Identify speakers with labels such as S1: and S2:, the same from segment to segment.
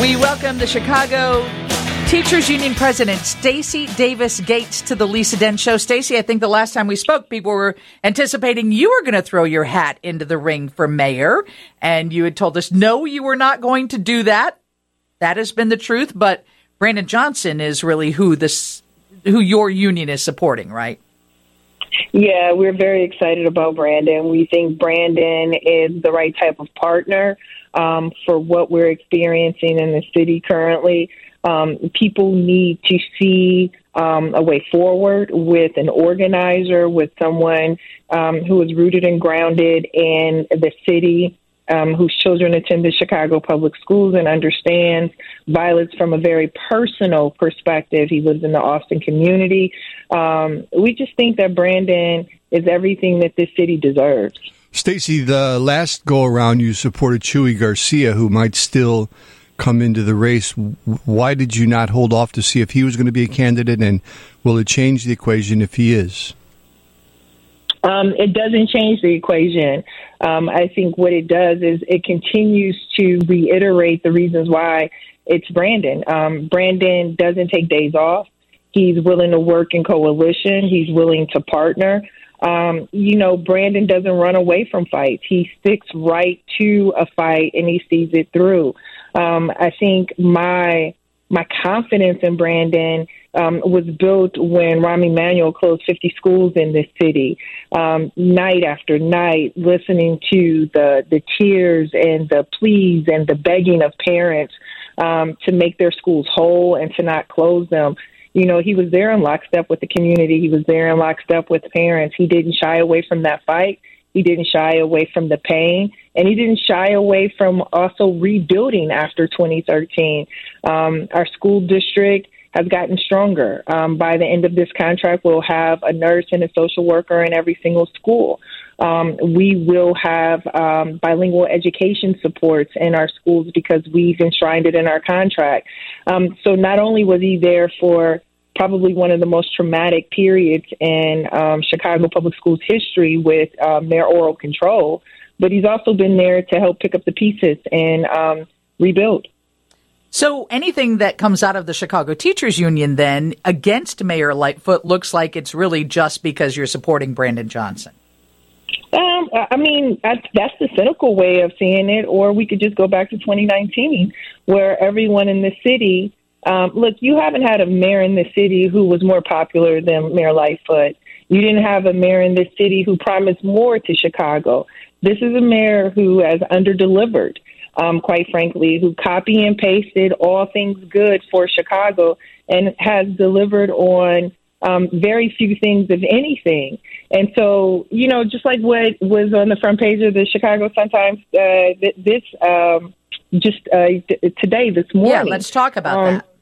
S1: We welcome the Chicago Teachers Union President Stacy Davis Gates to the Lisa Dent Show. Stacy, I think the last time we spoke, people were anticipating you were going to throw your hat into the ring for mayor, and you had told us no, you were not going to do that. That has been the truth, but Brandon Johnson is really who this who your union is supporting, right?
S2: Yeah, we're very excited about Brandon. We think Brandon is the right type of partner um, for what we're experiencing in the city currently. Um, people need to see um, a way forward with an organizer, with someone um, who is rooted and grounded in the city, um, whose children attend the Chicago public schools and understands violence from a very personal perspective. He lives in the Austin community. Um, we just think that Brandon is everything that this city deserves.
S3: Stacy, the last go around you supported Chuy Garcia, who might still come into the race. Why did you not hold off to see if he was going to be a candidate, and will it change the equation if he is?
S2: Um, it doesn't change the equation. Um, I think what it does is it continues to reiterate the reasons why it's Brandon. Um, Brandon doesn't take days off. He's willing to work in coalition. He's willing to partner. Um, you know, Brandon doesn't run away from fights. He sticks right to a fight and he sees it through. Um, I think my my confidence in Brandon um, was built when Rahm Emanuel closed 50 schools in this city, um, night after night, listening to the the tears and the pleas and the begging of parents um, to make their schools whole and to not close them you know, he was there in lockstep with the community. He was there in lockstep with parents. He didn't shy away from that fight. He didn't shy away from the pain, and he didn't shy away from also rebuilding after 2013. Um, our school district has gotten stronger. Um, by the end of this contract, we'll have a nurse and a social worker in every single school. Um, we will have um, bilingual education supports in our schools because we've enshrined it in our contract. Um, so not only was he there for probably one of the most traumatic periods in um, Chicago Public Schools history with um, their oral control, but he's also been there to help pick up the pieces and um, rebuild.
S1: So anything that comes out of the Chicago Teachers Union then against Mayor Lightfoot looks like it's really just because you're supporting Brandon Johnson.
S2: Um, I mean, that's, that's the cynical way of seeing it, or we could just go back to 2019, where everyone in the city um, look, you haven't had a mayor in the city who was more popular than Mayor Lightfoot. You didn't have a mayor in this city who promised more to Chicago. This is a mayor who has underdelivered, um, quite frankly, who copy and pasted all things good for Chicago and has delivered on um, very few things, if anything. And so, you know, just like what was on the front page of the Chicago Sun Times uh, this um, just uh, today, this morning.
S1: Yeah, let's talk about um, that.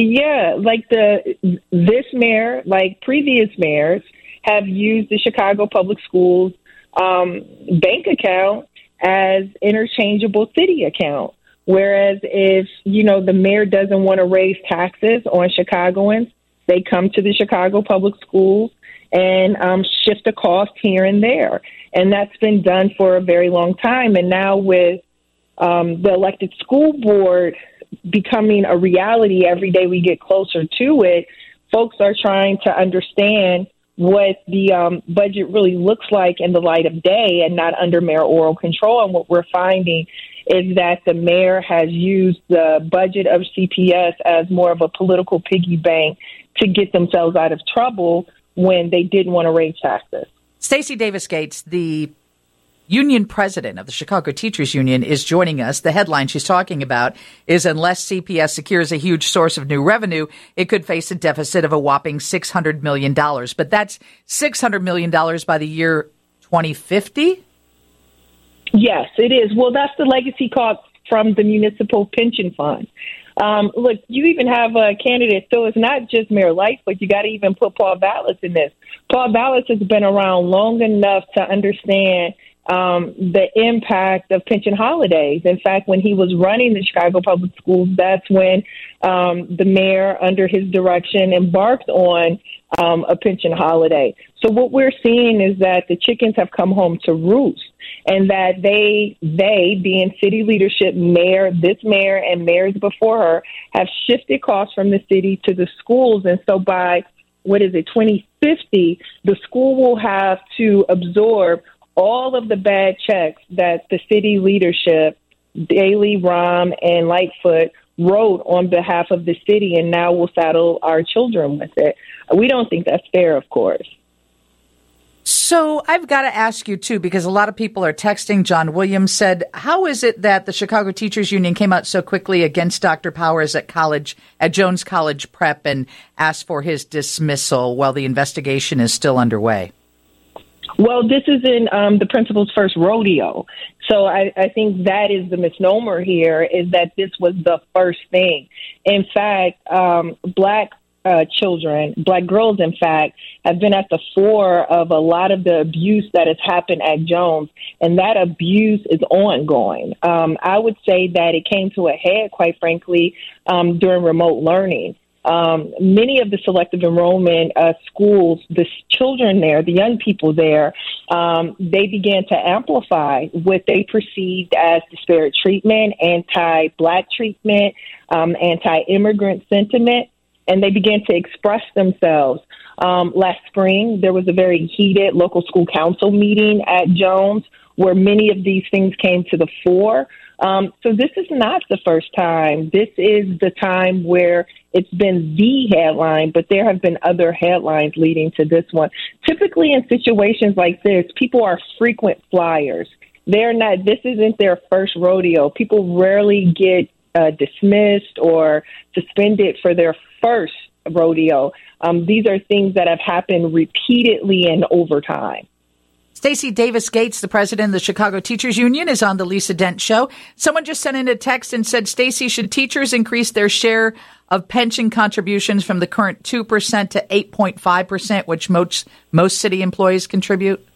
S2: Yeah, like the this mayor, like previous mayors, have used the Chicago Public Schools um, bank account as interchangeable city account. Whereas if you know the mayor doesn't want to raise taxes on Chicagoans, they come to the Chicago Public Schools and um, shift the cost here and there, and that's been done for a very long time. And now with um, the elected school board becoming a reality every day we get closer to it, folks are trying to understand what the um, budget really looks like in the light of day and not under mayoral control. And what we're finding is that the mayor has used the budget of CPS as more of a political piggy bank to get themselves out of trouble when they didn't want to raise taxes.
S1: Stacy Davis Gates, the union president of the Chicago Teachers Union, is joining us. The headline she's talking about is Unless CPS secures a huge source of new revenue, it could face a deficit of a whopping $600 million. But that's $600 million by the year 2050?
S2: Yes, it is. Well, that's the legacy cost from the municipal pension fund. Um, look, you even have a candidate, so it's not just Mayor Light, but you got to even put Paul Vallas in this. Paul Vallas has been around long enough to understand um, the impact of pension holidays. In fact, when he was running the Chicago Public Schools, that's when um, the mayor, under his direction, embarked on um, a pension holiday. So what we're seeing is that the chickens have come home to roost and that they, they being city leadership, mayor, this mayor and mayors before her have shifted costs from the city to the schools. And so by what is it, 2050, the school will have to absorb all of the bad checks that the city leadership, Daley, Rahm, and Lightfoot wrote on behalf of the city, and now we'll saddle our children with it. We don't think that's fair, of course.
S1: So I've got to ask you too, because a lot of people are texting. John Williams said, "How is it that the Chicago Teachers Union came out so quickly against Dr. Powers at college at Jones College Prep and asked for his dismissal while the investigation is still underway?"
S2: Well, this isn't um, the principal's first rodeo. So I, I think that is the misnomer here is that this was the first thing. In fact, um, black uh, children, black girls, in fact, have been at the fore of a lot of the abuse that has happened at Jones, and that abuse is ongoing. Um, I would say that it came to a head, quite frankly, um, during remote learning um, many of the selective enrollment uh, schools, the children there, the young people there, um, they began to amplify what they perceived as disparate treatment, anti black treatment, um, anti immigrant sentiment, and they began to express themselves. Um, last spring, there was a very heated local school council meeting at Jones where many of these things came to the fore. Um, so this is not the first time. This is the time where it's been the headline, but there have been other headlines leading to this one. Typically, in situations like this, people are frequent flyers. They're not. This isn't their first rodeo. People rarely get uh, dismissed or suspended for their first rodeo. Um, these are things that have happened repeatedly and over time.
S1: Stacy Davis Gates, the president of the Chicago Teachers Union, is on the Lisa Dent show. Someone just sent in a text and said, Stacy, should teachers increase their share of pension contributions from the current 2% to 8.5%, which most, most city employees contribute?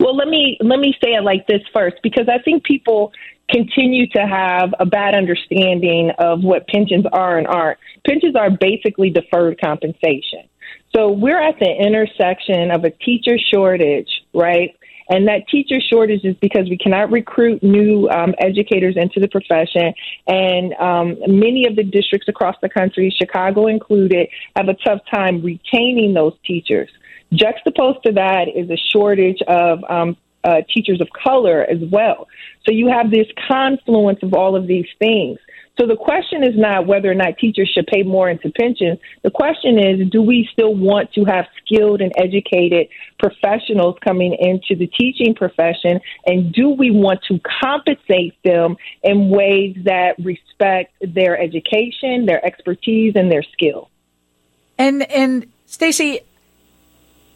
S2: Well, let me let me say it like this first because I think people continue to have a bad understanding of what pensions are and aren't. Pensions are basically deferred compensation. So we're at the intersection of a teacher shortage, right? And that teacher shortage is because we cannot recruit new um, educators into the profession. And um, many of the districts across the country, Chicago included, have a tough time retaining those teachers. Juxtaposed to that is a shortage of um, uh, teachers of color as well. So you have this confluence of all of these things. So the question is not whether or not teachers should pay more into pensions. The question is, do we still want to have skilled and educated professionals coming into the teaching profession? And do we want to compensate them in ways that respect their education, their expertise, and their skill?
S1: And, and Stacy,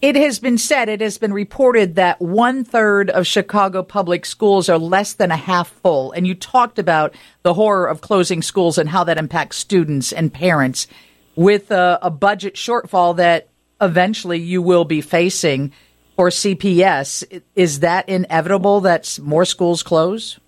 S1: it has been said, it has been reported that one third of Chicago public schools are less than a half full. And you talked about the horror of closing schools and how that impacts students and parents with a, a budget shortfall that eventually you will be facing for CPS. Is that inevitable that more schools close?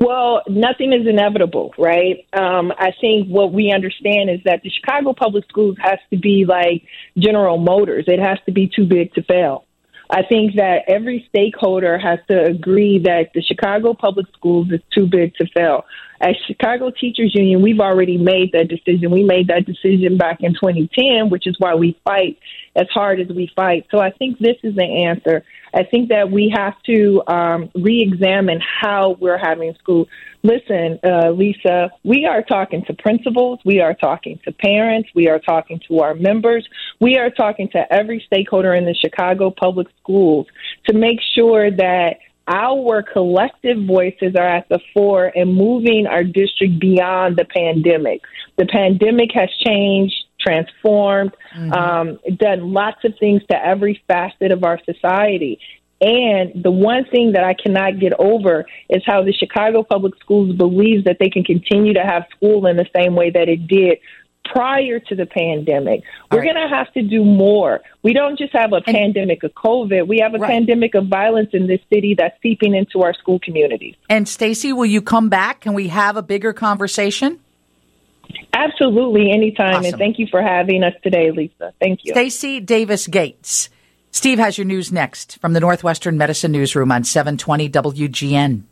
S2: Well, nothing is inevitable, right? Um, I think what we understand is that the Chicago Public Schools has to be like General Motors. It has to be too big to fail. I think that every stakeholder has to agree that the Chicago Public Schools is too big to fail. As Chicago Teachers Union, we've already made that decision. We made that decision back in 2010, which is why we fight as hard as we fight. So I think this is the answer. I think that we have to um, re-examine how we're having school. Listen, uh, Lisa, we are talking to principals, we are talking to parents, we are talking to our members, we are talking to every stakeholder in the Chicago public schools to make sure that our collective voices are at the fore and moving our district beyond the pandemic. The pandemic has changed transformed, mm-hmm. um, done lots of things to every facet of our society. And the one thing that I cannot get over is how the Chicago Public Schools believes that they can continue to have school in the same way that it did prior to the pandemic. We're
S1: right.
S2: going to have to do more. We don't just have a and, pandemic of COVID. We have a
S1: right.
S2: pandemic of violence in this city that's seeping into our school communities.
S1: And Stacy, will you come back? Can we have a bigger conversation?
S2: Absolutely, anytime.
S1: Awesome.
S2: And thank you for having us today, Lisa. Thank you.
S1: Stacy Davis Gates. Steve has your news next from the Northwestern Medicine Newsroom on 720 WGN.